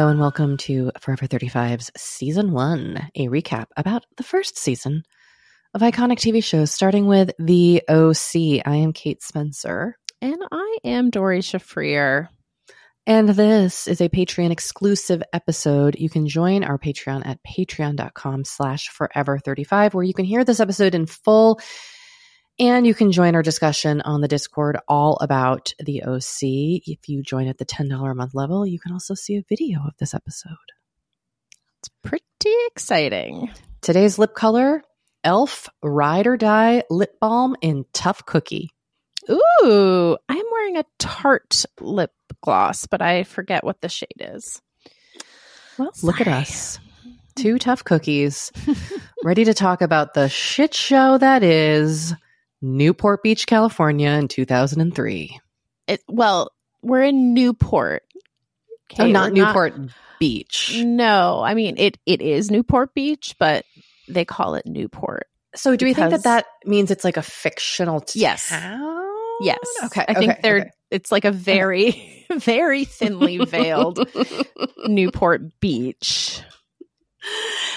Hello and welcome to Forever 35's Season 1, a recap about the first season of iconic TV shows, starting with The OC. I am Kate Spencer. And I am Doree Shafrir. And this is a Patreon exclusive episode. You can join our Patreon at patreon.com slash forever35, where you can hear this episode in full. And you can join our discussion on the Discord all about the OC. If you join at the $10 a month level, you can also see a video of this episode. It's pretty exciting. Today's lip color Elf Ride or Die Lip Balm in Tough Cookie. Ooh, I'm wearing a Tarte lip gloss, but I forget what the shade is. Well, look at us. Two tough cookies, ready to talk about the shit show that is Newport Beach, California in 2003. It, well, we're in Newport. oh, not Newport not, Beach. No, I mean it. It is Newport Beach, but they call it Newport. So, do we think that that means it's like a fictional town? Yes. Yes. Okay. I think they're. okay. It's like a very, very thinly veiled Newport Beach.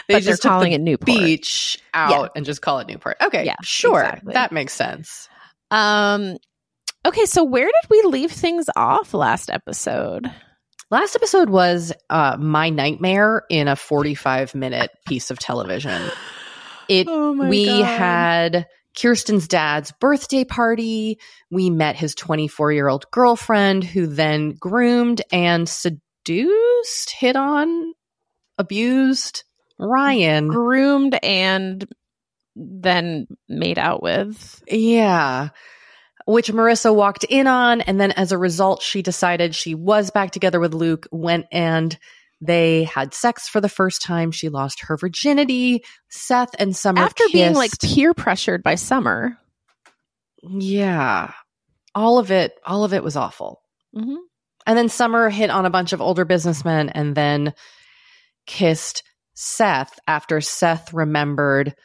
They but just they're calling took it the Newport. beach out Yeah. and just call it Newport. Okay, Yeah, sure, exactly. that makes sense. Um. Okay, so where did we leave things off last episode? Last episode was uh, my nightmare in a forty-five minute piece of television. It Oh we God. had Kirsten's dad's birthday party. We met his 24 year old girlfriend who then groomed and seduced, hit on, abused Ryan. groomed and then made out with. Yeah. Which Marissa walked in on. And then as a result, she decided she was back together with Luke, went and they had sex for the first time. She lost her virginity. Seth and Summer After being like kissed. peer pressured by Summer. Yeah. All of it, all of it was awful. Mm-hmm. And then Summer hit on a bunch of older businessmen and then kissed Seth after Seth remembered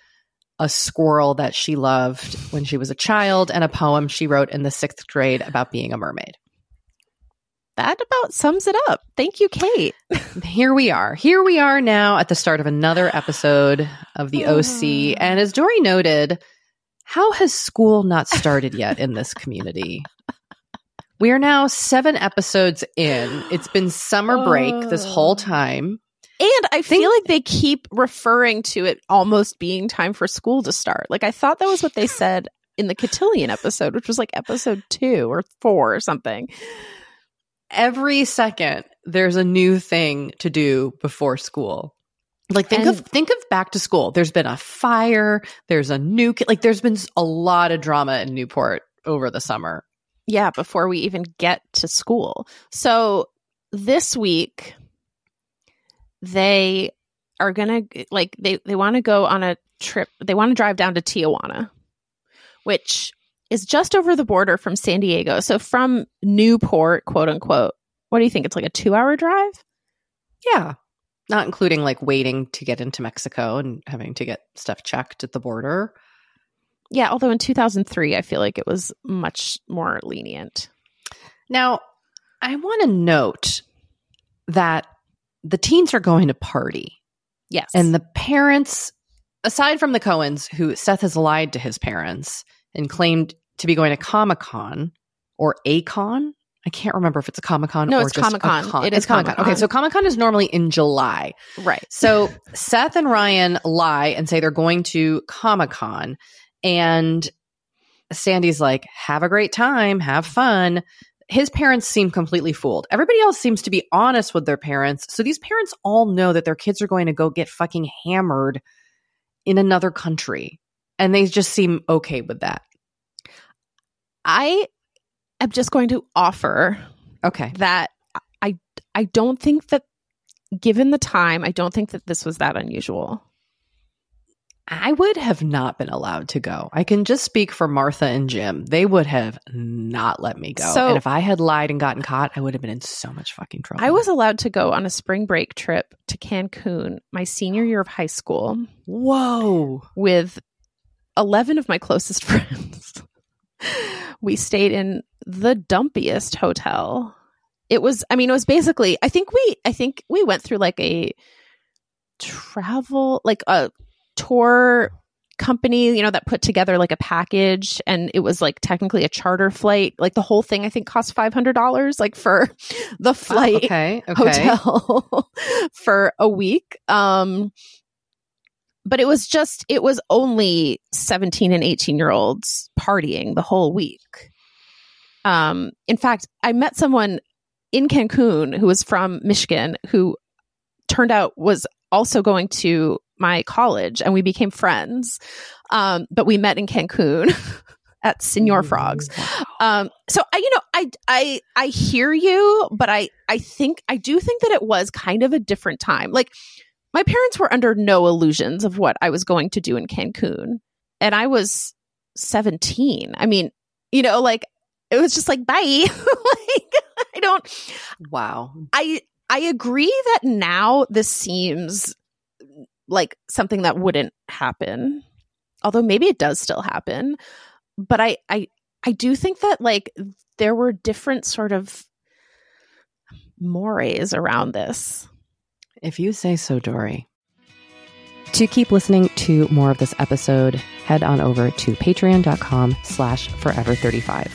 a squirrel that she loved when she was a child and a poem she wrote in the sixth grade about being a mermaid. That about sums it up. Thank you, Kate. Here we are. Here we are now at the start of another episode of the OC. And as Doree noted, how has school not started yet in this community? We are now seven episodes in. It's been summer break this whole time. And I feel like they keep referring to it almost being time for school to start. Like I thought that was what they said in the Cotillion episode, which was like episode two or four or something. Every second, there's a new thing to do before school. Like think of think of back to school. There's been a fire. There's a new like. There's been a lot of drama in Newport over the summer. Yeah, before we even get to school. So this week they are gonna like they they want to go on a trip. They want to drive down to Tijuana, which is just over the border from San Diego. So from Newport, quote unquote. What do you think? It's like a two hour drive? Yeah. Not including like waiting to get into Mexico and having to get stuff checked at the border. Yeah, although in 2003, I feel like it was much more lenient. Now, I want to note that the teens are going to party Yes. and the parents, aside from the Cohens, who Seth has lied to his parents and claimed to be going to Comic Con or a con. I can't remember if it's a Comic Con No, or it's just a Comic-Con. It is Comic-Con. Okay, so Comic Con is normally in July. right. So Seth and Ryan lie and say they're going to Comic Con. And Sandy's like, have a great time, have fun. His parents seem completely fooled. Everybody else seems to be honest with their parents. So these parents all know that their kids are going to go get fucking hammered in another country. And they just seem okay with that. I am just going to offer Okay. that I I don't think that given the time, I don't think that this was that unusual. I would have not been allowed to go. I can just speak for Martha and Jim. They would have not let me go. So- and if I had lied and gotten caught, I would have been in so much fucking trouble. I was allowed to go on a spring break trip to Cancun my senior year of high school Whoa. with 11 of my closest friends. we stayed in the dumpiest hotel it was i mean it was basically i think we i think we went through like a travel like a tour company you know that put together like a package and it was like technically a charter flight. Like the whole thing i think cost $500 like for the flight oh, okay, okay. hotel for a week. Um but it was just it was only 17 and 18 year olds partying the whole week. Um in fact i met someone in Cancun who was from Michigan who turned out was also going to my college and we became friends. Um, but we met in Cancun at Senor Frogs. Um, so I, you know, I, I, I hear you, but I, I think, I do think that it was kind of a different time. Like my parents were under no illusions of what I was going to do in Cancun. And I was 17. I mean, you know, like it was just like, bye. like, I don't. Wow. I I agree that now this seems like something that wouldn't happen. Although maybe it does still happen. But I I I do think that like there were different sort of mores around this. If you say so, Doree. To keep listening to more of this episode, head on over to patreon.com slash forever35.